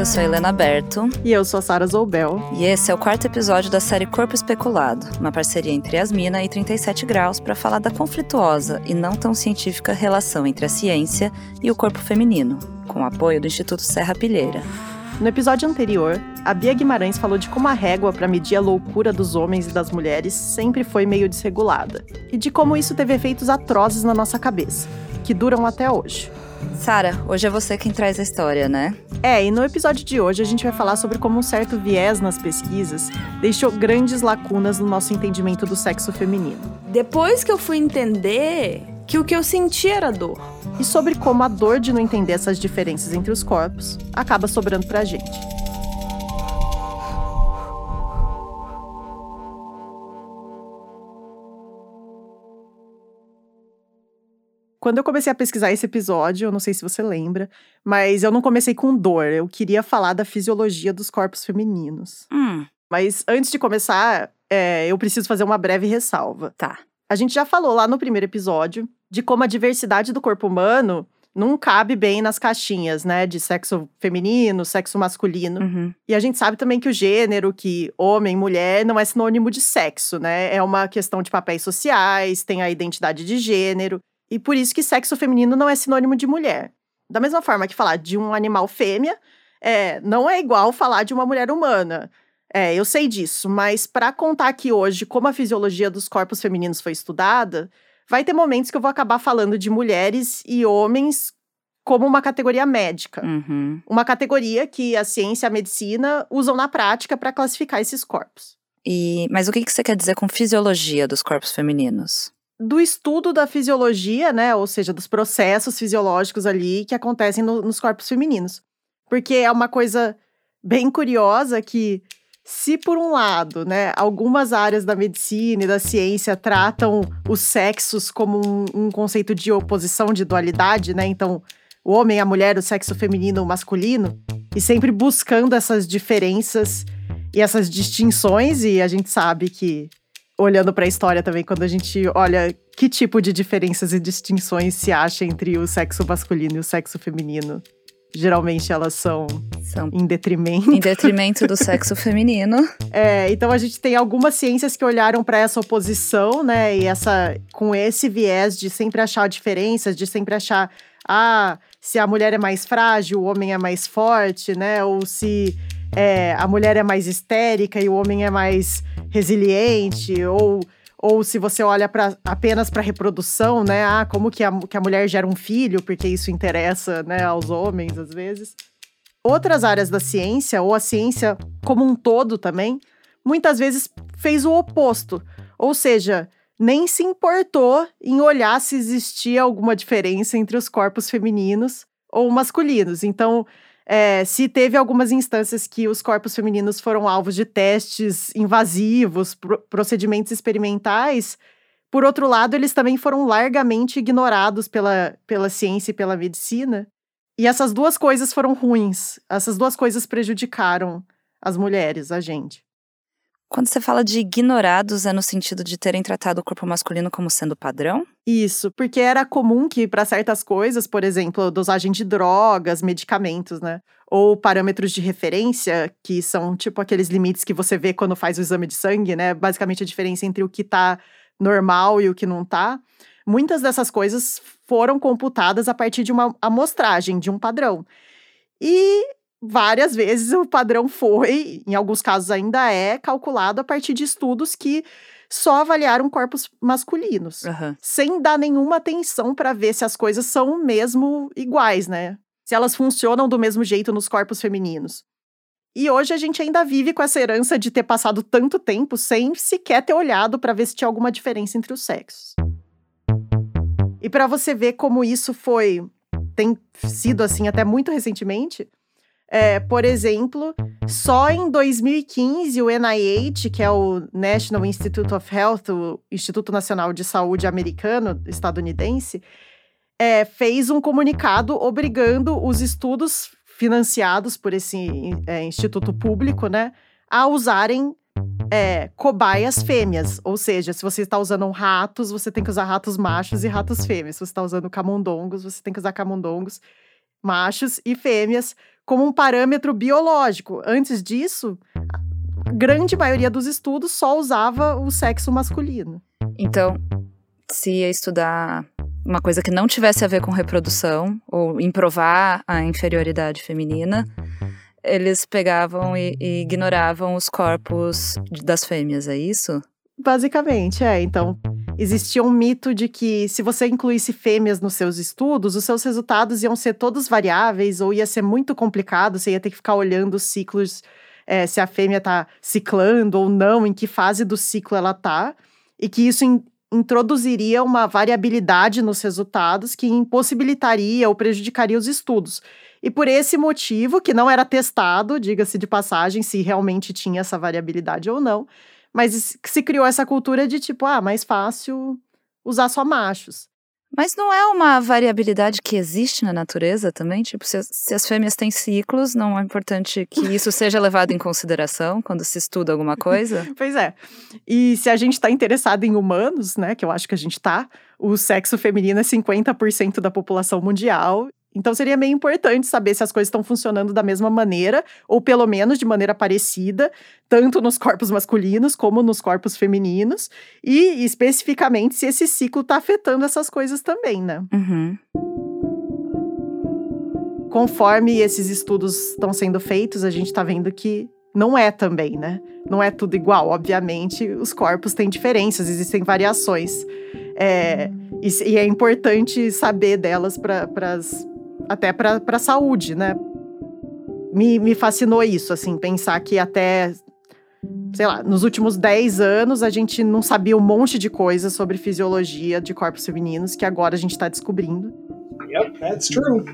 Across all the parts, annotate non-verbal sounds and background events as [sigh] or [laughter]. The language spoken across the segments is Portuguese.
Eu sou Helena Berto. E eu sou Sara Zoubel. E esse é o quarto episódio da série Corpo Especulado, uma parceria entre Asmina e 37 Graus para falar da conflituosa e não tão científica relação entre a ciência e o corpo feminino, com o apoio do Instituto Serra Pilheira. No episódio anterior, a Bia Guimarães falou de como a régua para medir a loucura dos homens e das mulheres sempre foi meio desregulada, e de como isso teve efeitos atrozes na nossa cabeça, que duram até hoje. Sara, hoje é você quem traz a história, né? É, e no episódio de hoje a gente vai falar sobre como um certo viés nas pesquisas deixou grandes lacunas no nosso entendimento do sexo feminino. Depois que eu fui entender que o que eu senti era dor. E sobre como a dor de não entender essas diferenças entre os corpos acaba sobrando pra gente. Quando eu comecei a pesquisar esse episódio, eu não sei se você lembra, mas eu não comecei com dor. Eu queria falar da fisiologia dos corpos femininos. Hum. Mas antes de começar, é, eu preciso fazer uma breve ressalva. Tá. A gente já falou lá no primeiro episódio de como a diversidade do corpo humano não cabe bem nas caixinhas, né? De sexo feminino, sexo masculino. Uhum. E a gente sabe também que o gênero, que homem, mulher, não é sinônimo de sexo, né? É uma questão de papéis sociais, tem a identidade de gênero. E por isso que sexo feminino não é sinônimo de mulher. Da mesma forma que falar de um animal fêmea é, não é igual falar de uma mulher humana. É, eu sei disso, mas para contar aqui hoje como a fisiologia dos corpos femininos foi estudada, vai ter momentos que eu vou acabar falando de mulheres e homens como uma categoria médica. Uhum. Uma categoria que a ciência e a medicina usam na prática para classificar esses corpos. E, mas o que que você quer dizer com fisiologia dos corpos femininos? Do estudo da fisiologia, né? Ou seja, dos processos fisiológicos ali que acontecem no, nos corpos femininos. Porque é uma coisa bem curiosa que, se por um lado, né, algumas áreas da medicina e da ciência tratam os sexos como um, um conceito de oposição, de dualidade, né? Então, o homem, a mulher, o sexo feminino, o masculino, e sempre buscando essas diferenças e essas distinções, e a gente sabe que olhando para a história também, quando a gente olha que tipo de diferenças e distinções se acha entre o sexo masculino e o sexo feminino. Geralmente elas são, São em detrimento. em detrimento do sexo feminino. [laughs] É, então a gente tem algumas ciências que olharam para essa oposição, né? E essa com esse viés de sempre achar diferenças, de sempre achar ah, se a mulher é mais frágil, o homem é mais forte, né? Ou se é, a mulher é mais histérica e o homem é mais resiliente, ou, ou se você olha pra, apenas para reprodução, né? Ah, como que a, que a mulher gera um filho, porque isso interessa né, aos homens às vezes. Outras áreas da ciência, ou a ciência como um todo também, muitas vezes fez o oposto. Ou seja, nem se importou em olhar se existia alguma diferença entre os corpos femininos ou masculinos. Então, é, se teve algumas instâncias que os corpos femininos foram alvos de testes invasivos, pro procedimentos experimentais, por outro lado, eles também foram largamente ignorados pela, pela ciência e pela medicina. E essas duas coisas foram ruins. Essas duas coisas prejudicaram as mulheres, a gente. Quando você fala de ignorados, é no sentido de terem tratado o corpo masculino como sendo padrão? Isso, porque era comum que para certas coisas, por exemplo, dosagem de drogas, medicamentos, né? Ou parâmetros de referência, que são tipo aqueles limites que você vê quando faz o exame de sangue, né? Basicamente a diferença entre o que tá normal e o que não tá. Muitas dessas coisas foram computadas a partir de uma amostragem, de um padrão. E várias vezes o padrão foi, em alguns casos ainda é, calculado a partir de estudos que só avaliaram corpos masculinos, Aham. sem dar nenhuma atenção para ver se as coisas são mesmo iguais, né? Se elas funcionam do mesmo jeito nos corpos femininos. E hoje a gente ainda vive com essa herança de ter passado tanto tempo sem sequer ter olhado para ver se tinha alguma diferença entre os sexos. E para você ver como isso foi tem sido assim até muito recentemente, é, por exemplo, só em 2015 o NIH, que é o National Institute of Health, o Instituto Nacional de Saúde americano, estadunidense, é, fez um comunicado obrigando os estudos financiados por esse é, instituto público, né, a usarem é, cobaias fêmeas. Ou seja, se você está usando ratos, você tem que usar ratos machos e ratos fêmeas. Se você está usando camundongos, você tem que usar camundongos machos e fêmeas como um parâmetro biológico. Antes disso, a grande maioria dos estudos só usava o sexo masculino. Então, se ia estudar uma coisa que não tivesse a ver com reprodução ou em provar a inferioridade feminina, eles pegavam e, e ignoravam os corpos das fêmeas, é isso? Basicamente, é. Então, existia um mito de que se você incluísse fêmeas nos seus estudos, os seus resultados iam ser todos variáveis ou ia ser muito complicado, você ia ter que ficar olhando os ciclos, é, se a fêmea está ciclando ou não, em que fase do ciclo ela está, e que isso in introduziria uma variabilidade nos resultados que impossibilitaria ou prejudicaria os estudos. E por esse motivo, que não era testado, diga-se de passagem, se realmente tinha essa variabilidade ou não, mas se criou essa cultura de tipo, ah, mais fácil usar só machos. Mas não é uma variabilidade que existe na natureza também? Tipo, se as, se as fêmeas têm ciclos, não é importante que isso [laughs] seja levado em consideração quando se estuda alguma coisa? [laughs] pois é. E se a gente está interessado em humanos, né, que eu acho que a gente está, o sexo feminino é 50% da população mundial então seria meio importante saber se as coisas estão funcionando da mesma maneira, ou pelo menos de maneira parecida, tanto nos corpos masculinos como nos corpos femininos, e especificamente se esse ciclo está afetando essas coisas também, né? Uhum. Conforme esses estudos estão sendo feitos, a gente está vendo que não é também, né? Não é tudo igual. Obviamente, os corpos têm diferenças, existem variações. É, e, e, é importante saber delas para as até para a saúde, né? Me, me fascinou isso, assim, pensar que até, sei lá, nos últimos 10 anos a gente não sabia um monte de coisas sobre fisiologia de corpos femininos que agora a gente está descobrindo. Yep, that's true.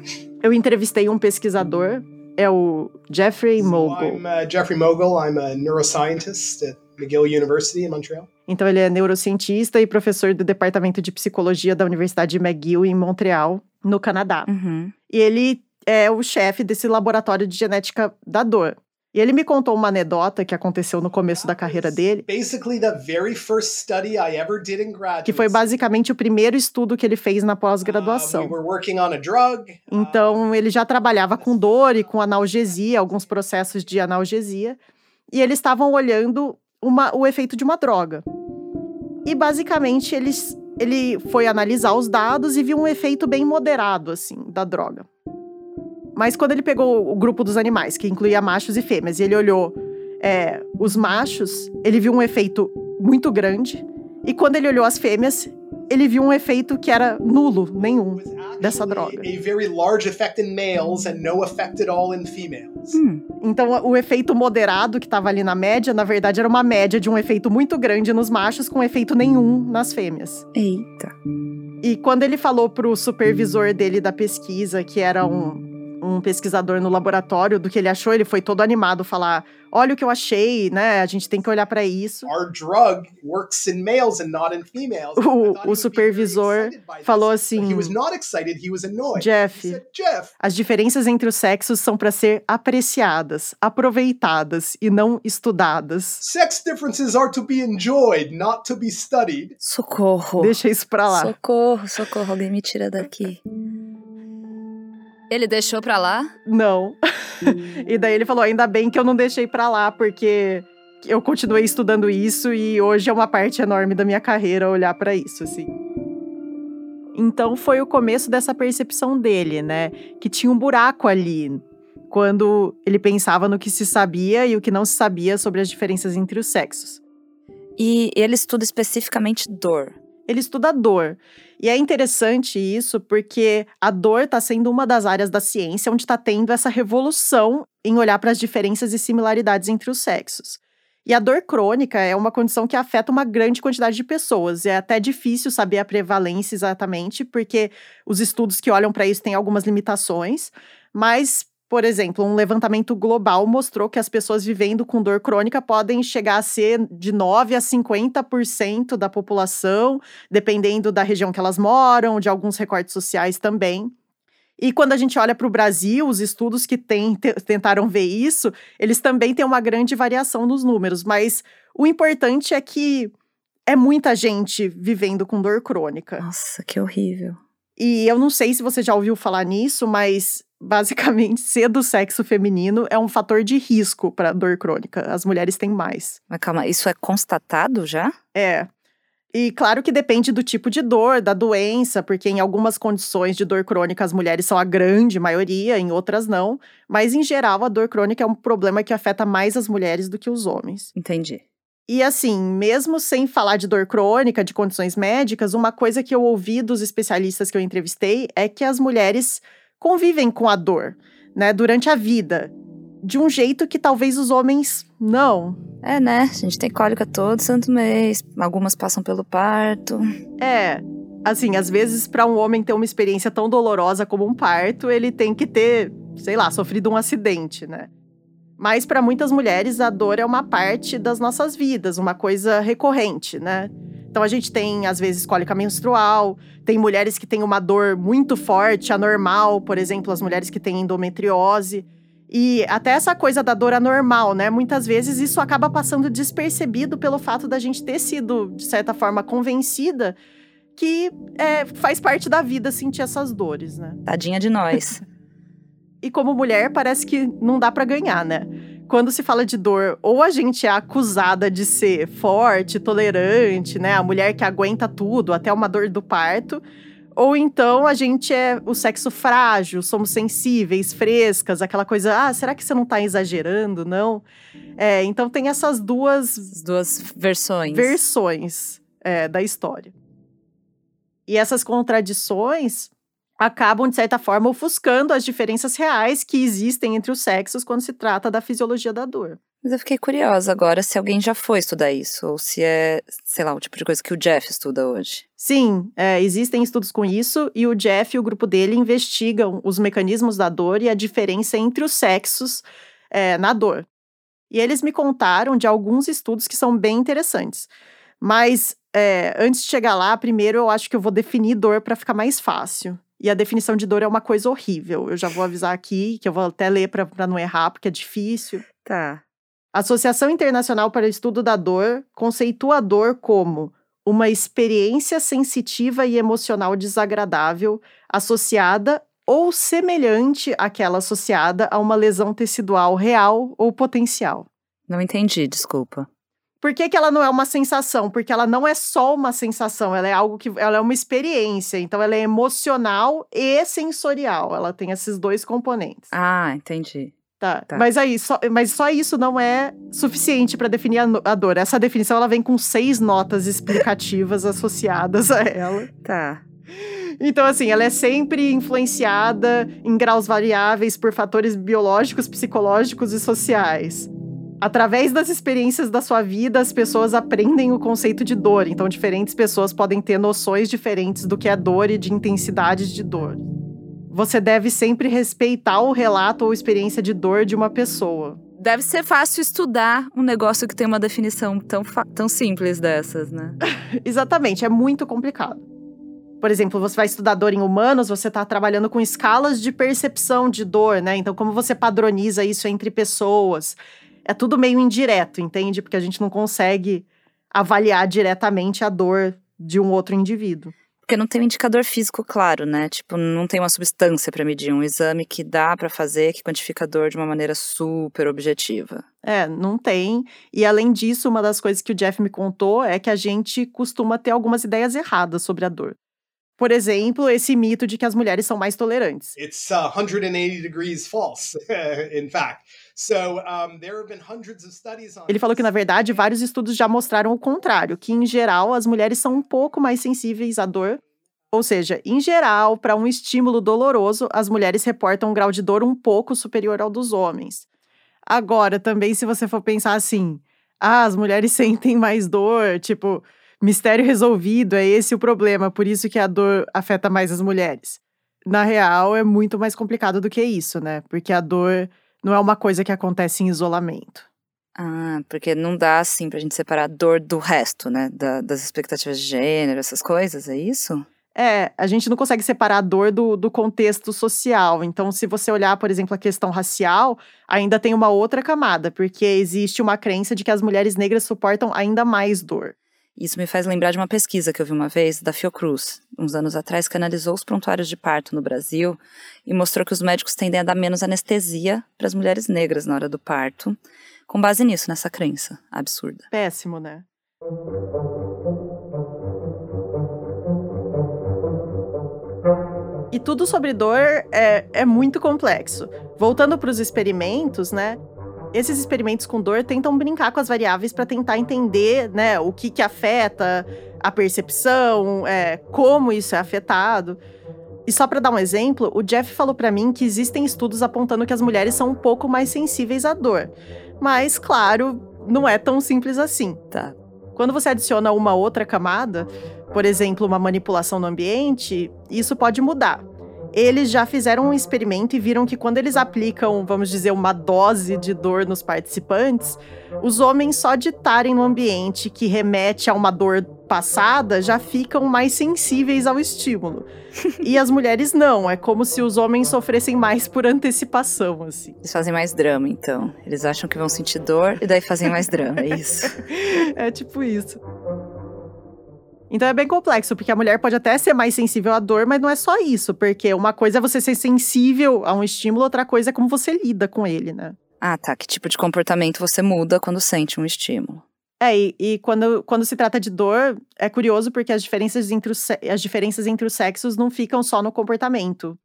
Eu entrevistei um pesquisador, é o Jeffrey Mogul. So I'm uh, Jeffrey Mogul, I'm a neuroscientist at McGill University in Montreal. Então ele é neurocientista e professor do departamento de psicologia da Universidade de McGill em Montreal no Canadá. Uhum. E ele é o chefe desse laboratório de genética da dor. E ele me contou uma anedota que aconteceu no começo da carreira dele. Que foi basicamente o primeiro estudo que ele fez na pós-graduação. Então, ele já trabalhava com dor e com analgesia, alguns processos de analgesia. E eles estavam olhando uma, o efeito de uma droga. E basicamente eles ele foi analisar os dados e viu um efeito bem moderado, assim, da droga. Mas quando ele pegou o grupo dos animais, que incluía machos e fêmeas, e ele olhou é, os machos, ele viu um efeito muito grande. E quando ele olhou as fêmeas, ele viu um efeito que era nulo, nenhum, dessa droga. Hum. Então, o efeito moderado que estava ali na média, na verdade, era uma média de um efeito muito grande nos machos com efeito nenhum nas fêmeas. Eita. E quando ele falou pro supervisor dele da pesquisa, que era um um pesquisador no laboratório do que ele achou, ele foi todo animado falar: "Olha o que eu achei, né? A gente tem que olhar para isso". O, o supervisor falou assim: Jeff, as diferenças entre os sexos são para ser apreciadas, aproveitadas e não estudadas. Sex differences are to be enjoyed, not to be studied. Socorro. Deixa isso pra lá. Socorro, socorro, alguém me tira daqui. Ele deixou pra lá? Não. [laughs] e daí ele falou: ainda bem que eu não deixei pra lá, porque eu continuei estudando isso e hoje é uma parte enorme da minha carreira olhar para isso, assim. Então foi o começo dessa percepção dele, né? Que tinha um buraco ali, quando ele pensava no que se sabia e o que não se sabia sobre as diferenças entre os sexos. E ele estuda especificamente dor ele estuda dor. E é interessante isso porque a dor está sendo uma das áreas da ciência onde está tendo essa revolução em olhar para as diferenças e similaridades entre os sexos. E a dor crônica é uma condição que afeta uma grande quantidade de pessoas. É até difícil saber a prevalência exatamente, porque os estudos que olham para isso têm algumas limitações, mas por exemplo, um levantamento global mostrou que as pessoas vivendo com dor crônica podem chegar a ser de 9 a 50% da população, dependendo da região que elas moram, de alguns recortes sociais também. E quando a gente olha para o Brasil, os estudos que tem, tentaram ver isso, eles também têm uma grande variação nos números, mas o importante é que é muita gente vivendo com dor crônica. Nossa, que horrível. E eu não sei se você já ouviu falar nisso, mas basicamente [laughs] ser do sexo feminino é um fator de risco para dor crônica. As mulheres têm mais. Mas calma, isso é constatado já? É. E claro que depende do tipo de dor, da doença, porque em algumas condições de dor crônica as mulheres são a grande maioria, em outras não. Mas em geral a dor crônica é um problema que afeta mais as mulheres do que os homens. Entendi. E assim, mesmo sem falar de dor crônica, de condições médicas, uma coisa que eu ouvi dos especialistas que eu entrevistei é que as mulheres convivem com a dor, né, durante a vida, de um jeito que talvez os homens não. É, né? A gente tem cólica todo santo mês, algumas passam pelo parto. É. Assim, às vezes para um homem ter uma experiência tão dolorosa como um parto, ele tem que ter, sei lá, sofrido um acidente, né? Mas para muitas mulheres a dor é uma parte das nossas vidas, uma coisa recorrente, né? Então a gente tem às vezes cólica menstrual, tem mulheres que têm uma dor muito forte, anormal, por exemplo, as mulheres que têm endometriose. E até essa coisa da dor anormal, né? Muitas vezes isso acaba passando despercebido pelo fato da gente ter sido, de certa forma, convencida que é, faz parte da vida sentir essas dores, né? Tadinha de nós. [laughs] E como mulher, parece que não dá para ganhar, né? Quando se fala de dor, ou a gente é acusada de ser forte, tolerante, né? A mulher que aguenta tudo, até uma dor do parto. Ou então a gente é o sexo frágil, somos sensíveis, frescas, aquela coisa, ah, será que você não tá exagerando, não? É, então tem essas duas... As duas versões. Versões é, da história. E essas contradições acabam, de certa forma, ofuscando as diferenças reais que existem entre os sexos quando se trata da fisiologia da dor. Mas eu fiquei curiosa agora se alguém já foi estudar isso, ou se é, sei lá, o tipo de coisa que o Jeff estuda hoje. Sim, é, existem estudos com isso, e o Jeff e o grupo dele investigam os mecanismos da dor e a diferença entre os sexos é, na dor. E eles me contaram de alguns estudos que são bem interessantes. Mas é, antes de chegar lá, primeiro eu acho que eu vou definir dor para ficar mais fácil. E a definição de dor é uma coisa horrível. Eu já vou avisar aqui, que eu vou até ler para não errar, porque é difícil. Tá. A Associação Internacional para o Estudo da Dor conceitua a dor como uma experiência sensitiva e emocional desagradável associada ou semelhante àquela associada a uma lesão tecidual real ou potencial. Não entendi, desculpa. Por que, que ela não é uma sensação? Porque ela não é só uma sensação, ela é algo que. Ela é uma experiência. Então, ela é emocional e sensorial. Ela tem esses dois componentes. Ah, entendi. Tá. tá. Mas aí, só, mas só isso não é suficiente para definir a, a, dor. Essa definição ela vem com seis notas explicativas associadas a ela. Tá. Então, assim, ela é sempre influenciada em graus variáveis por fatores biológicos, psicológicos e sociais. Através das experiências da sua vida, as pessoas aprendem o conceito de dor. Então, diferentes pessoas podem ter noções diferentes do que é dor e de intensidade de dor. Você deve sempre respeitar o relato ou experiência de dor de uma pessoa. Deve ser fácil estudar um negócio que tem uma definição tão, tão simples dessas, né? [laughs] Exatamente, é muito complicado. Por exemplo, você vai estudar dor em humanos, você está trabalhando com escalas de percepção de dor, né? Então, como você padroniza isso entre pessoas? É tudo meio indireto, entende? Porque a gente não consegue avaliar diretamente a dor de um outro indivíduo. Porque não tem um indicador físico claro, né? Tipo, não tem uma substância para medir, um exame que dá para fazer, que quantifica a dor de uma maneira super objetiva. É, não tem. E além disso, uma das coisas que o Jeff me contou é que a gente costuma ter algumas ideias erradas sobre a dor. Por exemplo, esse mito de que as mulheres são mais tolerantes. It's uh, 180 degrees false, [laughs] in fact. Ele falou que na verdade vários estudos já mostraram o contrário, que em geral as mulheres são um pouco mais sensíveis à dor. Ou seja, em geral, para um estímulo doloroso, as mulheres reportam um grau de dor um pouco superior ao dos homens. Agora, também se você for pensar assim, ah, as mulheres [laughs] sentem mais dor, tipo, mistério resolvido, é esse o problema, por isso que a dor afeta mais as mulheres. Na real, é muito mais complicado do que isso, né? Porque a dor não é uma coisa que acontece em isolamento. Ah, porque não dá assim pra gente separar a dor do resto, né? Da, das expectativas de gênero, essas coisas, é isso? É, a gente não consegue separar a dor do, do contexto social. Então, se você olhar, por exemplo, a questão racial, ainda tem uma outra camada, porque existe uma crença de que as mulheres negras suportam ainda mais dor. Isso me faz lembrar de uma pesquisa que eu vi uma vez da Fiocruz, uns anos atrás, que analisou os prontuários de parto no Brasil e mostrou que os médicos tendem a dar menos anestesia para as mulheres negras na hora do parto, com base nisso, nessa crença absurda. Péssimo, né? E tudo sobre dor é, é muito complexo. Voltando para os experimentos, né? Esses experimentos com dor tentam brincar com as variáveis para tentar entender, né, o que que afeta a percepção, é, como isso é afetado. E só para dar um exemplo, o Jeff falou para mim que existem estudos apontando que as mulheres são um pouco mais sensíveis à dor. Mas, claro, não é tão simples assim. Tá. Quando você adiciona uma outra camada, por exemplo, uma manipulação no ambiente, isso pode mudar eles já fizeram um experimento e viram que quando eles aplicam, vamos dizer, uma dose de dor nos participantes, os homens só de estarem no ambiente que remete a uma dor passada já ficam mais sensíveis ao estímulo. e as mulheres não, é como se os homens sofressem mais por antecipação, assim. Eles fazem mais drama, então. Eles acham que vão sentir dor e daí fazem mais drama, é isso. [laughs] é tipo isso. Então é bem complexo, porque a mulher pode até ser mais sensível à dor, mas não é só isso, porque uma coisa é você ser sensível a um estímulo, outra coisa é como você lida com ele, né? Ah, tá. Que tipo de comportamento você muda quando sente um estímulo? É, e, e quando, quando se trata de dor, é curioso porque as diferenças, entre os, as diferenças entre os sexos não ficam só no comportamento.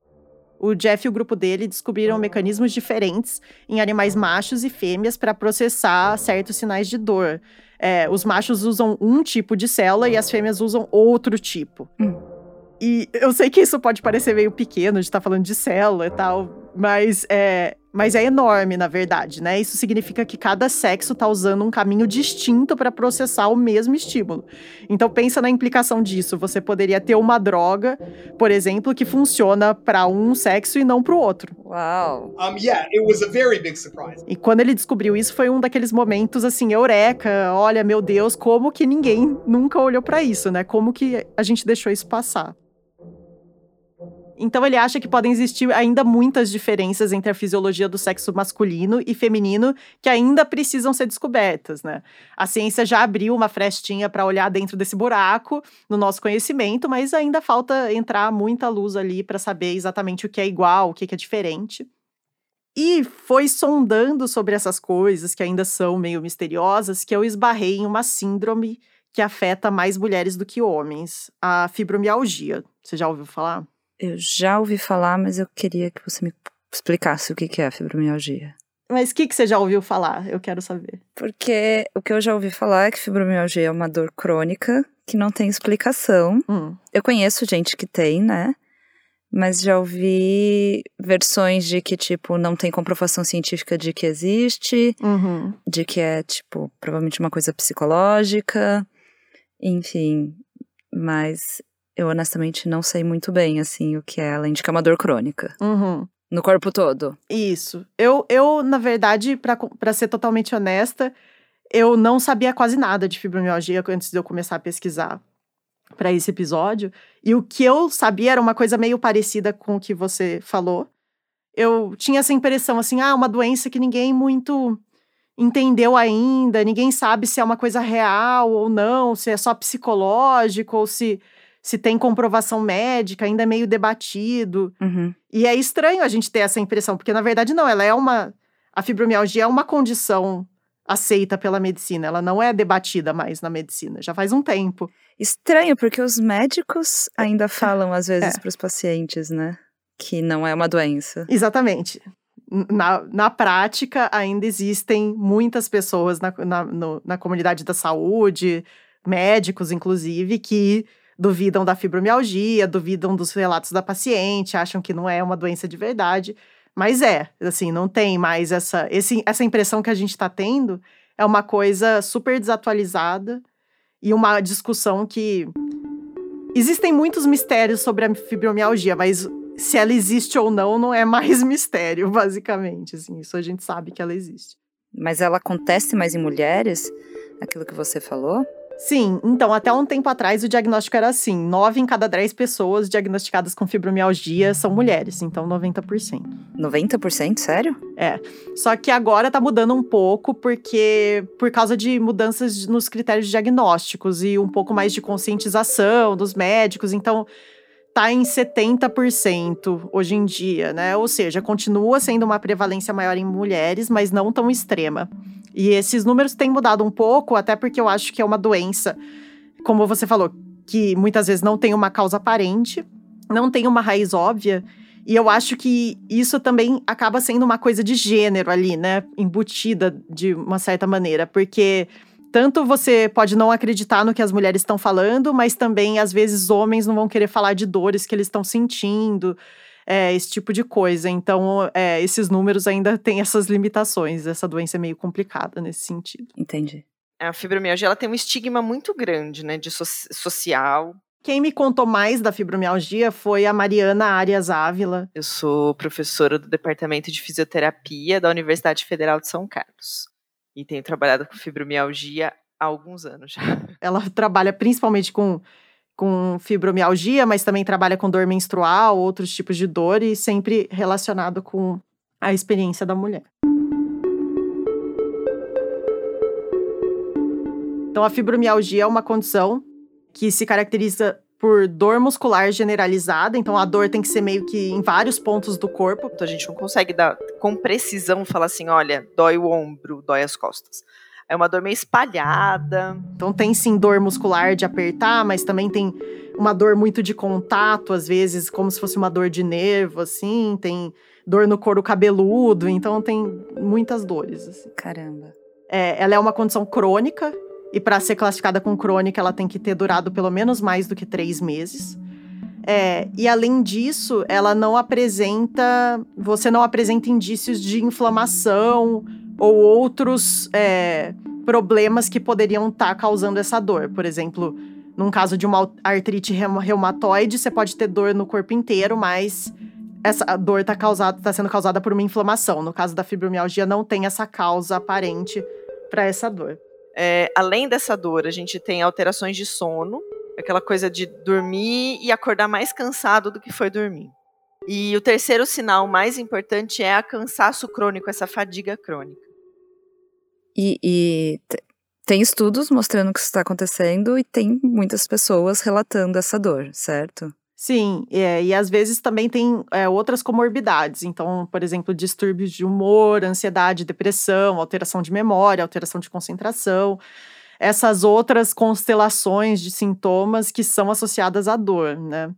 O Jeff e o grupo dele descobriram mecanismos diferentes em animais machos e fêmeas para processar certos sinais de dor. É, os machos usam um tipo de célula e as fêmeas usam outro tipo. Hum. E eu sei que isso pode parecer meio pequeno de estar tá falando de célula e tal, mas é, mas é enorme, na verdade, né? Isso significa que cada sexo está usando um caminho distinto para processar o mesmo estímulo. Então pensa na implicação disso. Você poderia ter uma droga, por exemplo, que funciona para um sexo e não para o outro. Uau. Um, yeah, it was a very big surprise. E quando ele descobriu isso, foi um daqueles momentos assim, eureka, olha, meu Deus, como que ninguém nunca olhou para isso, né? Como que a gente deixou isso passar? Então ele acha que podem existir ainda muitas diferenças entre a fisiologia do sexo masculino e feminino que ainda precisam ser descobertas, né? A ciência já abriu uma frestinha para olhar dentro desse buraco no nosso conhecimento, mas ainda falta entrar muita luz ali para saber exatamente o que é igual, o que é diferente. E foi sondando sobre essas coisas que ainda são meio misteriosas que eu esbarrei em uma síndrome que afeta mais mulheres do que homens, a fibromialgia. Você já ouviu falar? Eu já ouvi falar, mas eu queria que você me explicasse o que é a fibromialgia. Mas o que, que você já ouviu falar? Eu quero saber. Porque o que eu já ouvi falar é que fibromialgia é uma dor crônica que não tem explicação. Hum. Eu conheço gente que tem, né? Mas já ouvi versões de que, tipo, não tem comprovação científica de que existe, uhum. de que é, tipo, provavelmente uma coisa psicológica, enfim. Mas eu honestamente não sei muito bem, assim, o que é, além de que é uma dor crônica. Uhum. No corpo todo. Isso. Eu, eu na verdade, para ser totalmente honesta, eu não sabia quase nada de fibromialgia antes de eu começar a pesquisar para esse episódio. E o que eu sabia era uma coisa meio parecida com o que você falou. Eu tinha essa impressão assim, ah, uma doença que ninguém muito entendeu ainda, ninguém sabe se é uma coisa real ou não, se é só psicológico ou se se tem comprovação médica, ainda é meio debatido. Uhum. E é estranho a gente ter essa impressão, porque na verdade não, ela é uma. A fibromialgia é uma condição aceita pela medicina, ela não é debatida mais na medicina, já faz um tempo. Estranho, porque os médicos ainda falam às vezes é. para os pacientes, né? Que não é uma doença. Exatamente. Na, na prática, ainda existem muitas pessoas na, na, no, na comunidade da saúde, médicos, inclusive, que duvidam da fibromialgia, duvidam dos relatos da paciente, acham que não é uma doença de verdade. Mas é, assim, não tem mais essa, esse, essa impressão que a gente está tendo. É uma coisa super desatualizada e uma discussão que. Existem muitos mistérios sobre a fibromialgia, mas se ela existe ou não, não é mais [laughs] mistério, basicamente. Assim, isso a gente sabe que ela existe. Mas ela acontece mais em mulheres? Aquilo que você falou? Sim, então até um tempo atrás o diagnóstico era assim: 9 em cada 10 pessoas diagnosticadas com fibromialgia são mulheres, então 90%. 90%? Sério? É. Só que agora tá mudando um pouco, porque por causa de mudanças nos critérios diagnósticos e um pouco mais de conscientização dos médicos, então tá em 70% hoje em dia, né? Ou seja, continua sendo uma prevalência maior em mulheres, mas não tão extrema. E esses números têm mudado um pouco, até porque eu acho que é uma doença, como você falou, que muitas vezes não tem uma causa aparente, não tem uma raiz óbvia. E eu acho que isso também acaba sendo uma coisa de gênero ali, né? Embutida de uma certa maneira, porque tanto você pode não acreditar no que as mulheres estão falando, mas também, às vezes, homens não vão querer falar de dores que eles estão sentindo é, esse tipo de coisa. Então, é, esses números ainda têm essas limitações. Essa doença é meio complicada nesse sentido. Entendi. A fibromialgia ela tem um estigma muito grande, né, de so social. Quem me contou mais da fibromialgia foi a Mariana Arias Ávila. Eu sou professora do Departamento de Fisioterapia da Universidade Federal de São Carlos. E tenho trabalhado com fibromialgia há alguns anos já. Ela trabalha principalmente com com fibromialgia, mas também trabalha com dor menstrual, outros tipos de dor, e sempre relacionado com a experiência da mulher. Então, a fibromialgia é uma condição que se caracteriza por dor muscular generalizada, então a dor tem que ser meio que em vários pontos do corpo. Então a gente não consegue dar com precisão falar assim, olha, dói o ombro, dói as costas. É uma dor meio espalhada. Então tem sim dor muscular de apertar, mas também tem uma dor muito de contato, às vezes, como se fosse uma dor de nervo, assim. Tem dor no couro cabeludo, então tem muitas dores. Assim. Caramba. É, ela é uma condição crônica, e para ser classificada como crônica, ela tem que ter durado pelo menos mais do que três meses. É, e além disso, ela não apresenta. Você não apresenta indícios de inflamação ou outros é, problemas que poderiam estar tá causando essa dor. Por exemplo, num caso de uma artrite reumatoide, você pode ter dor no corpo inteiro, mas essa dor está tá sendo causada por uma inflamação. No caso da fibromialgia, não tem essa causa aparente para essa dor. É, além dessa dor, a gente tem alterações de sono, aquela coisa de dormir e acordar mais cansado do que foi dormir. E o terceiro sinal mais importante é a cansaço crônico, essa fadiga crônica. E, e tem estudos mostrando que isso está acontecendo e tem muitas pessoas relatando essa dor, certo? Sim, é, e às vezes também tem é, outras comorbidades. Então, por exemplo, distúrbios de humor, ansiedade, depressão, alteração de memória, alteração de concentração. Essas outras constelações de sintomas que são associadas à dor, né?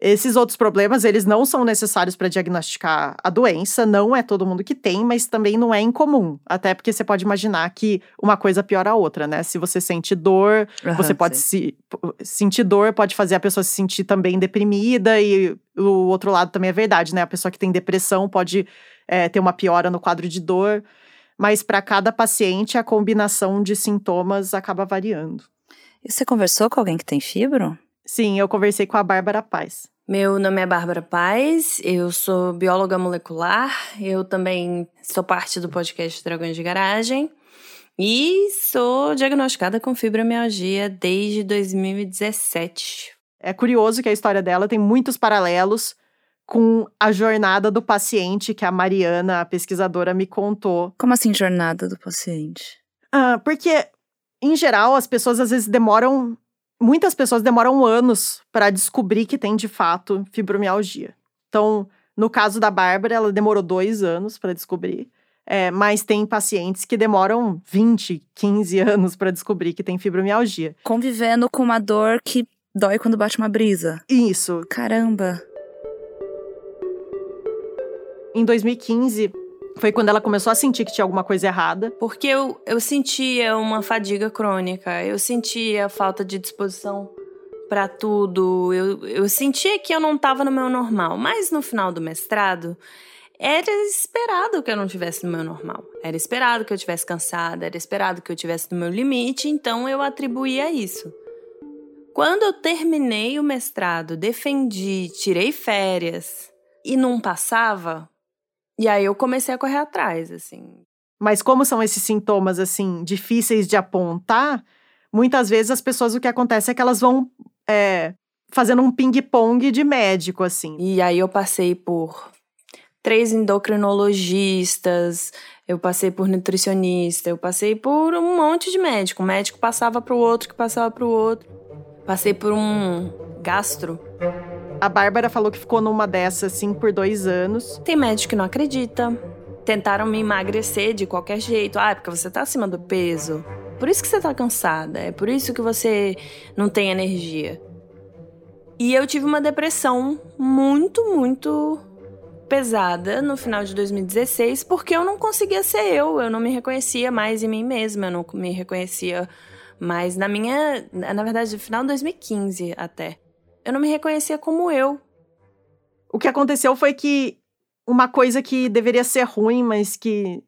Esses outros problemas, eles não são necessários para diagnosticar a doença, não é todo mundo que tem, mas também não é incomum. Até porque você pode imaginar que uma coisa piora a outra, né? Se você sente dor, uhum, você pode se, sentir dor, pode fazer a pessoa se sentir também deprimida, e o outro lado também é verdade, né? A pessoa que tem depressão pode é, ter uma piora no quadro de dor, mas para cada paciente a combinação de sintomas acaba variando. E você conversou com alguém que tem fibro? Sim, eu conversei com a Bárbara Paz. Meu nome é Bárbara Paz, eu sou bióloga molecular, eu também sou parte do podcast Dragões de Garagem e sou diagnosticada com fibromialgia desde 2017. É curioso que a história dela tem muitos paralelos com a jornada do paciente que a Mariana, a pesquisadora, me contou. Como assim, jornada do paciente? Ah, porque, em geral, as pessoas às vezes demoram muitas pessoas demoram anos para descobrir que tem de fato fibromialgia. Então, no caso da Bárbara, ela demorou dois anos para descobrir. É, mas tem pacientes que demoram 20, 15 anos para descobrir que tem fibromialgia. Convivendo com uma dor que dói quando bate uma brisa. Isso. Caramba. Em 2015, foi quando ela começou a sentir que tinha alguma coisa errada. Porque eu, eu sentia uma fadiga crônica, eu sentia falta de disposição para tudo, eu, eu sentia que eu não estava no meu normal. Mas no final do mestrado, era esperado que eu não tivesse no meu normal. Era esperado que eu tivesse cansada, era esperado que eu tivesse no meu limite, então eu atribuía isso. Quando eu terminei o mestrado, defendi, tirei férias e não passava, e aí eu comecei a correr atrás, assim. Mas como são esses sintomas, assim, difíceis de apontar, muitas vezes as pessoas, o que acontece é que elas vão é, fazendo um ping-pong de médico, assim. E aí eu passei por três endocrinologistas, eu passei por nutricionista, eu passei por um monte de médico. Um médico passava para o outro, que passava para o outro. Passei por um gastro. A Bárbara falou que ficou numa dessas, assim, por dois anos. Tem médico que não acredita. Tentaram me emagrecer de qualquer jeito. Ah, é porque você tá acima do peso. Por isso que você tá cansada. É por isso que você não tem energia. E eu tive uma depressão muito, muito pesada no final de 2016 porque eu não conseguia ser eu, eu não me reconhecia mais em mim mesma, eu não me reconhecia mais na minha, na verdade, no final de 2015 até. Eu não me reconhecia como eu. O que aconteceu foi que uma coisa que deveria ser ruim, mas que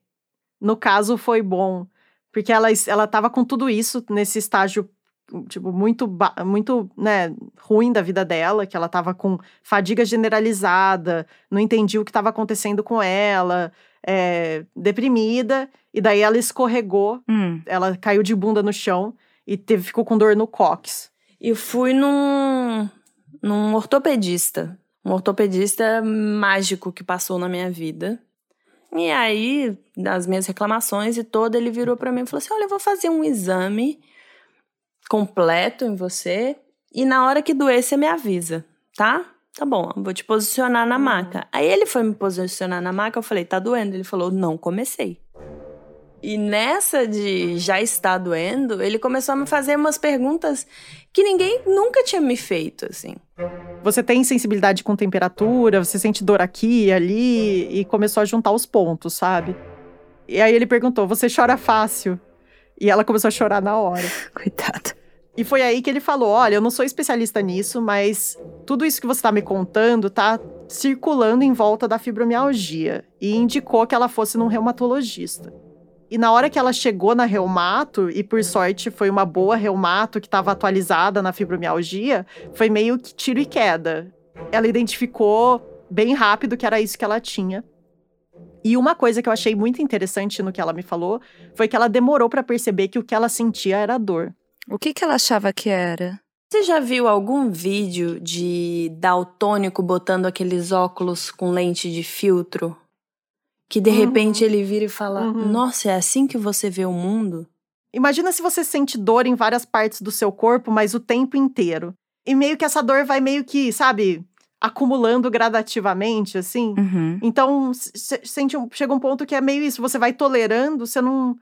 no caso foi bom, porque ela ela tava com tudo isso nesse estágio tipo, muito, muito, né, ruim da vida dela, que ela tava com fadiga generalizada, não entendia o que estava acontecendo com ela, é, deprimida, e daí ela escorregou, hum. ela caiu de bunda no chão e teve, ficou com dor no cox. E fui num, num ortopedista, um ortopedista mágico que passou na minha vida. E aí, das minhas reclamações e toda, ele virou para mim e falou assim: Olha, eu vou fazer um exame completo em você e na hora que doer você me avisa, tá? Tá bom, vou te posicionar na uhum. maca. Aí ele foi me posicionar na maca, eu falei, tá doendo? Ele falou, não comecei. E nessa de já está doendo, ele começou a me fazer umas perguntas que ninguém nunca tinha me feito, assim. Você tem sensibilidade com temperatura, você sente dor aqui e ali, e começou a juntar os pontos, sabe? E aí ele perguntou: Você chora fácil? E ela começou a chorar na hora. [laughs] Coitada. E foi aí que ele falou: Olha, eu não sou especialista nisso, mas tudo isso que você está me contando tá circulando em volta da fibromialgia. E indicou que ela fosse num reumatologista. E na hora que ela chegou na reumato, e por sorte foi uma boa reumato que estava atualizada na fibromialgia, foi meio que tiro e queda. Ela identificou bem rápido que era isso que ela tinha. E uma coisa que eu achei muito interessante no que ela me falou foi que ela demorou para perceber que o que ela sentia era dor. O que, que ela achava que era? Você já viu algum vídeo de daltônico botando aqueles óculos com lente de filtro? Que de uhum. repente ele vira e fala: uhum. Nossa, é assim que você vê o mundo? Imagina se você sente dor em várias partes do seu corpo, mas o tempo inteiro. E meio que essa dor vai meio que, sabe, acumulando gradativamente, assim. Uhum. Então, sente um, chega um ponto que é meio isso, você vai tolerando, você não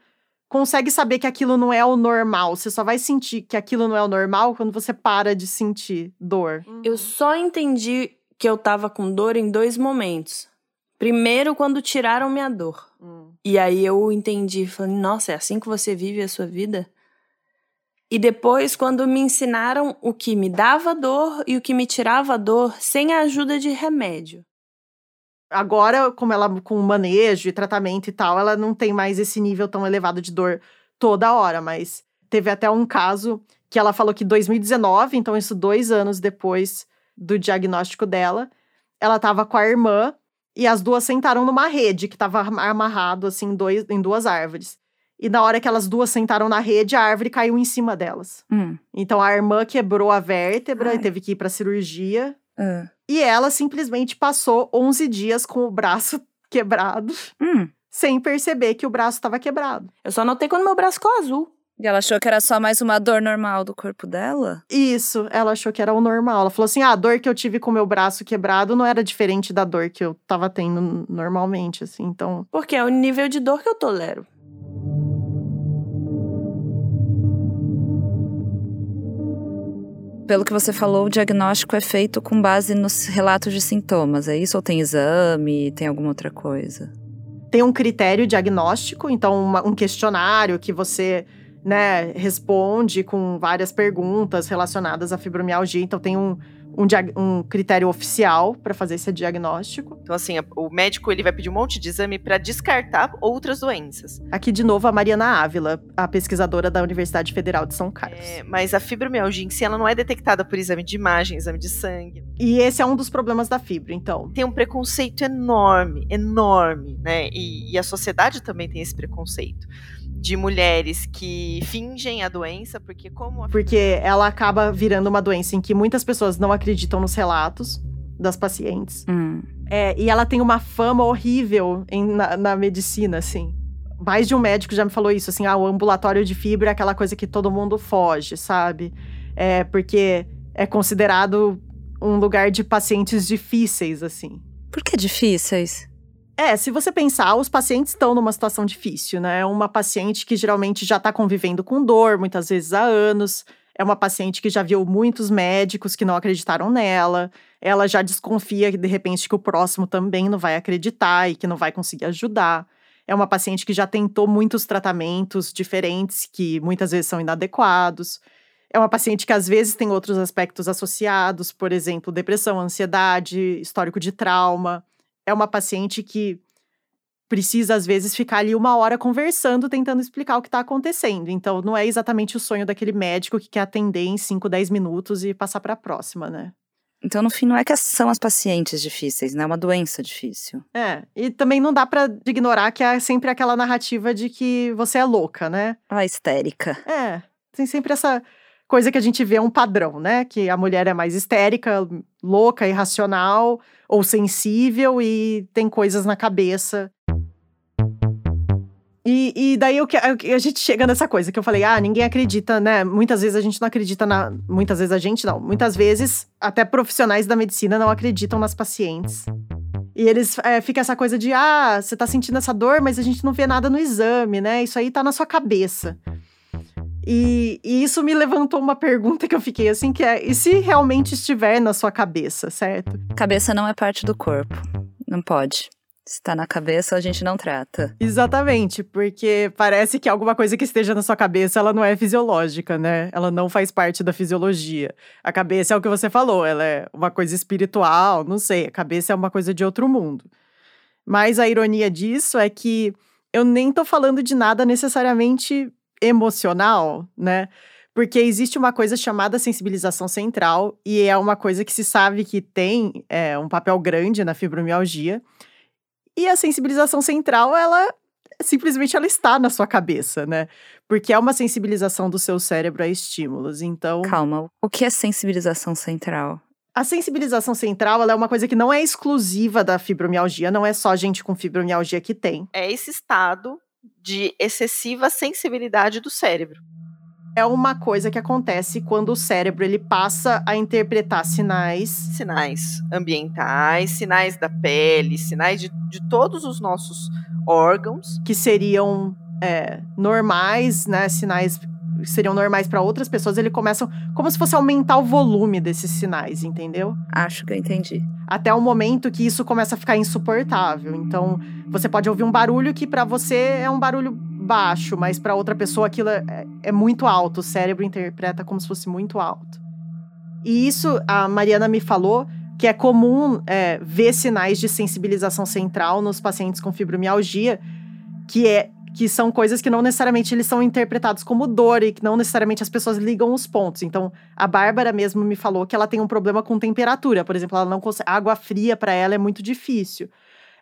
consegue saber que aquilo não é o normal. Você só vai sentir que aquilo não é o normal quando você para de sentir dor. Eu uhum. só entendi que eu tava com dor em dois momentos. Primeiro, quando tiraram minha dor. Hum. E aí eu entendi, falei, nossa, é assim que você vive a sua vida? E depois, quando me ensinaram o que me dava dor e o que me tirava dor sem a ajuda de remédio. Agora, como ela com manejo e tratamento e tal, ela não tem mais esse nível tão elevado de dor toda hora, mas teve até um caso que ela falou que 2019, então isso dois anos depois do diagnóstico dela, ela estava com a irmã e as duas sentaram numa rede que estava amarrado assim dois, em duas árvores. E na hora que elas duas sentaram na rede, a árvore caiu em cima delas. Hum. Então a irmã quebrou a vértebra Ai. e teve que ir pra cirurgia. Uh. E ela simplesmente passou 11 dias com o braço [laughs] quebrado, hum. sem perceber que o braço estava quebrado. Eu só notei quando meu braço ficou azul. E ela achou que era só mais uma dor normal do corpo dela? Isso, ela achou que era o normal. Ela falou assim: ah, a dor que eu tive com o meu braço quebrado não era diferente da dor que eu tava tendo normalmente, assim, então. Porque é o nível de dor que eu tolero. Pelo que você falou, o diagnóstico é feito com base nos relatos de sintomas, é isso? Ou tem exame, tem alguma outra coisa? Tem um critério diagnóstico, então uma, um questionário que você né, responde com várias perguntas relacionadas à fibromialgia. Então tem um, um, um critério oficial para fazer esse diagnóstico. Então, assim, o médico ele vai pedir um monte de exame para descartar outras doenças. Aqui, de novo, a Mariana Ávila, a pesquisadora da Universidade Federal de São Carlos. É, mas a fibromialgia em si, ela não é detectada por exame de imagem, exame de sangue. E esse é um dos problemas da fibra, então. Tem um preconceito enorme, enorme, né? E, e a sociedade também tem esse preconceito de mulheres que fingem a doença, porque como. A... Porque ela acaba virando uma doença em que muitas pessoas não acreditam nos relatos das pacientes. Hum. É, e ela tem uma fama horrível em, na, na, medicina, assim. Mais de um médico já me falou isso, assim, ah, o ambulatório de fibra é aquela coisa que todo mundo foge, sabe? É porque é considerado um lugar de pacientes difíceis, assim. Por que difíceis? É, se você pensar, os pacientes estão numa situação difícil, né? Uma paciente que geralmente já está convivendo com dor, muitas vezes há anos. É uma paciente que já viu muitos médicos que não acreditaram nela. Ela já desconfia, de repente, que o próximo também não vai acreditar e que não vai conseguir ajudar. É uma paciente que já tentou muitos tratamentos diferentes, que muitas vezes são inadequados. É uma paciente que às vezes tem outros aspectos associados, por exemplo, depressão, ansiedade, histórico de trauma é uma paciente que precisa, às vezes, ficar ali uma hora conversando, tentando explicar o que está acontecendo. Então, não é exatamente o sonho daquele médico que quer atender em 5, 10 minutos e passar para a próxima, né? Então, no fim, não é que são as pacientes difíceis, né? É uma doença difícil. É, e também não dá para ignorar que é sempre aquela narrativa de que você é louca, né? Ah, histérica. É, tem sempre essa coisa que a gente vê um padrão, né? Que a mulher é mais histérica, louca, irracional ou sensível e tem coisas na cabeça. E, e daí eu, a gente chega nessa coisa que eu falei, ah, ninguém acredita, né? Muitas vezes a gente não acredita na. Muitas vezes a gente não. Muitas vezes, até profissionais da medicina não acreditam nas pacientes. E eles é, fica essa coisa de, ah, você tá sentindo essa dor, mas a gente não vê nada no exame, né? Isso aí tá na sua cabeça. E, e, isso me levantou uma pergunta que eu fiquei assim, que é: e se realmente estiver na sua cabeça, certo? Cabeça não é parte do corpo. Não pode. Se está na cabeça, a gente não trata. Exatamente, porque parece que alguma coisa que esteja na sua cabeça, ela não é fisiológica, né? Ela não faz parte da fisiologia. A cabeça é o que você falou, ela é uma coisa espiritual, não sei, a cabeça é uma coisa de outro mundo. Mas a ironia disso é que eu nem tô falando de nada necessariamente emocional, né? Porque existe uma coisa chamada sensibilização central, e é uma coisa que se sabe que tem é, um papel grande na fibromialgia. E a sensibilização central, ela simplesmente ela está na sua cabeça, né? Porque é uma sensibilização do seu cérebro a estímulos. Então. Calma, o que é sensibilização central? A sensibilização central é uma coisa que não é exclusiva da fibromialgia, não é só gente com fibromialgia que tem. É esse estado de excessiva sensibilidade do cérebro. É uma coisa que acontece quando o cérebro ele passa a interpretar sinais. Sinais ambientais, sinais da pele, sinais de, de todos os nossos órgãos. Que seriam é, normais, né? Sinais seriam normais para outras pessoas, ele começa como se fosse aumentar o volume desses sinais, entendeu? Acho que eu entendi. Até o momento que isso começa a ficar insuportável. Então, você pode ouvir um barulho que para você é um barulho baixo, mas para outra pessoa aquilo é, é muito alto. O cérebro interpreta como se fosse muito alto. E isso a Mariana me falou que é comum é, ver sinais de sensibilização central nos pacientes com fibromialgia, que é que são coisas que não necessariamente eles são interpretados como dor e que não necessariamente as pessoas ligam os pontos. Então, a Bárbara mesmo me falou que ela tem um problema com temperatura, por exemplo, ela não consegue, água fria para ela é muito difícil.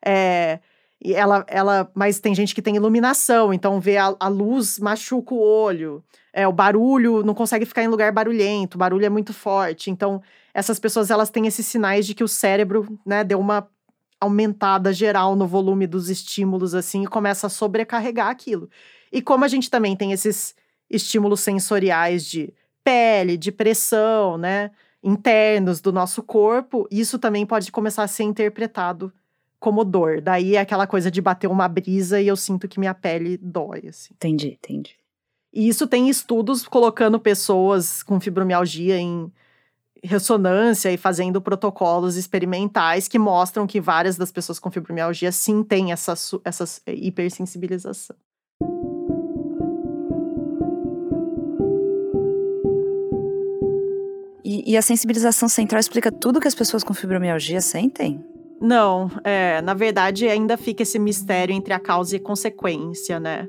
É, ela, ela, mas tem gente que tem iluminação, então vê a, a luz machuca o olho. É, o barulho não consegue ficar em lugar barulhento, o barulho é muito forte. Então, essas pessoas elas têm esses sinais de que o cérebro, né, deu uma aumentada geral no volume dos estímulos, assim, e começa a sobrecarregar aquilo. E como a gente também tem esses estímulos sensoriais de pele, de pressão, né, internos do nosso corpo, isso também pode começar a ser interpretado como dor. Daí é aquela coisa de bater uma brisa e eu sinto que minha pele dói, assim. Entendi, entendi. E isso tem estudos colocando pessoas com fibromialgia em ressonância e fazendo protocolos experimentais que mostram que várias das pessoas com fibromialgia sim têm essa, essa eh, hipersensibilização. E, e, a sensibilização central explica tudo que as pessoas com fibromialgia sentem? Não, é, na verdade ainda fica esse mistério entre a causa e a consequência, né?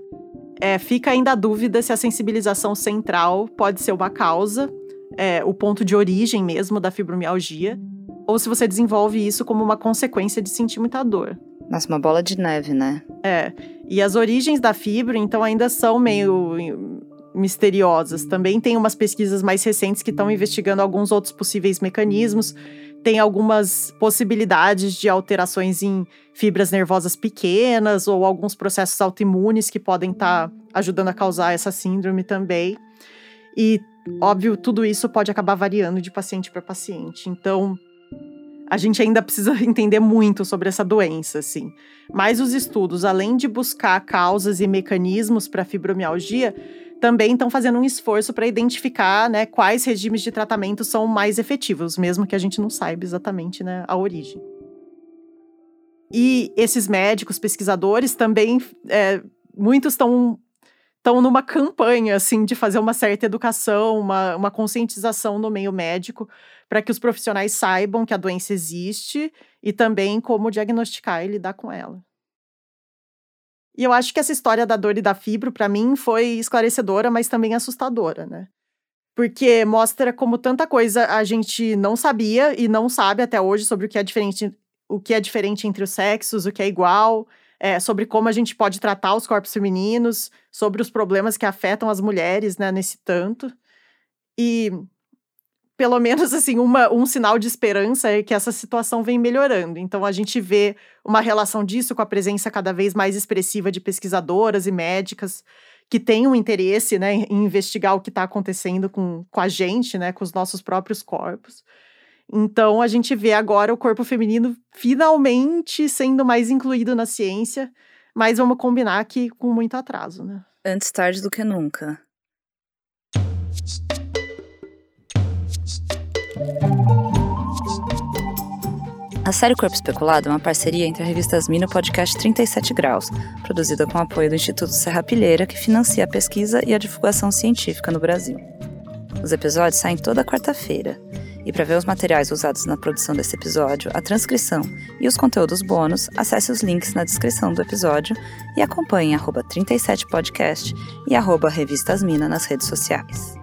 É, fica ainda a dúvida se a sensibilização central pode ser uma causa é, o ponto de origem mesmo da fibromialgia, ou se você desenvolve isso como uma consequência de sentir muita dor. Nossa, uma bola de neve, né? É. E as origens da fibra, então, ainda são meio misteriosas. Também tem umas pesquisas mais recentes que estão investigando alguns outros possíveis mecanismos. Tem algumas possibilidades de alterações em fibras nervosas pequenas ou alguns processos autoimunes que podem estar tá ajudando a causar essa síndrome também. E, óbvio, tudo isso pode acabar variando de paciente para paciente. Então, a gente ainda precisa [laughs] entender muito sobre essa doença, assim. Mas os estudos, além de buscar causas e mecanismos para fibromialgia, também estão fazendo um esforço para identificar né, quais regimes de tratamento são mais efetivos, mesmo que a gente não saiba exatamente né, a origem. E esses médicos, pesquisadores, também, é, muitos estão estão numa campanha assim de fazer uma certa educação, uma, uma conscientização no meio médico para que os profissionais saibam que a doença existe e também como diagnosticar e lidar com ela. E eu acho que essa história da dor e da fibro para mim foi esclarecedora, mas também assustadora, né? Porque mostra como tanta coisa a gente não sabia e não sabe até hoje sobre o que é diferente, o que é diferente entre os sexos, o que é igual, é, sobre como a gente pode tratar os corpos femininos, sobre os problemas que afetam as mulheres, né, nesse tanto. E pelo menos assim, uma, um sinal de esperança é que essa situação vem melhorando. Então a gente vê uma relação disso com a presença cada vez mais expressiva de pesquisadoras e médicas que têm um interesse né, em investigar o que está acontecendo com, com a gente, né, com os nossos próprios corpos. Então a gente vê agora o corpo feminino finalmente sendo mais incluído na ciência, mas vamos combinar que com muito atraso, né? Antes tarde do que nunca. A série Corpo Especulado é uma parceria entre a revista Asmina e o podcast 37 Graus, produzida com apoio do Instituto Serra Pilheira, que financia a pesquisa e a divulgação científica no Brasil. Os episódios saem toda quarta-feira. E para ver os materiais usados na produção desse episódio, a transcrição e os conteúdos bônus, acesse os links na descrição do episódio e acompanhe 37podcast e Revistasmina nas redes sociais.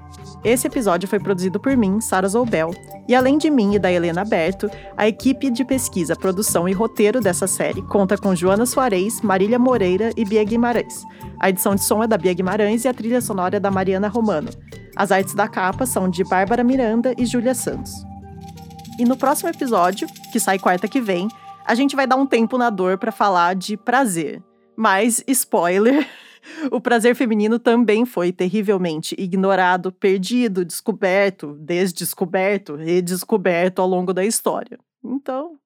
Esse episódio foi produzido por mim, Sara Zoubel, e além de mim e da Helena Berto, a equipe de pesquisa, produção e roteiro dessa série conta com Joana Soares, Marília Moreira e Bia Guimarães. A edição de som é da Bia Guimarães e a trilha sonora é da Mariana Romano. As artes da capa são de Bárbara Miranda e Júlia Santos. E no próximo episódio, que sai quarta que vem, a gente vai dar um tempo na dor para falar de prazer. Mas, spoiler, [laughs] o prazer feminino também foi terrivelmente ignorado, perdido, descoberto, desdescoberto, redescoberto ao longo da história. Então,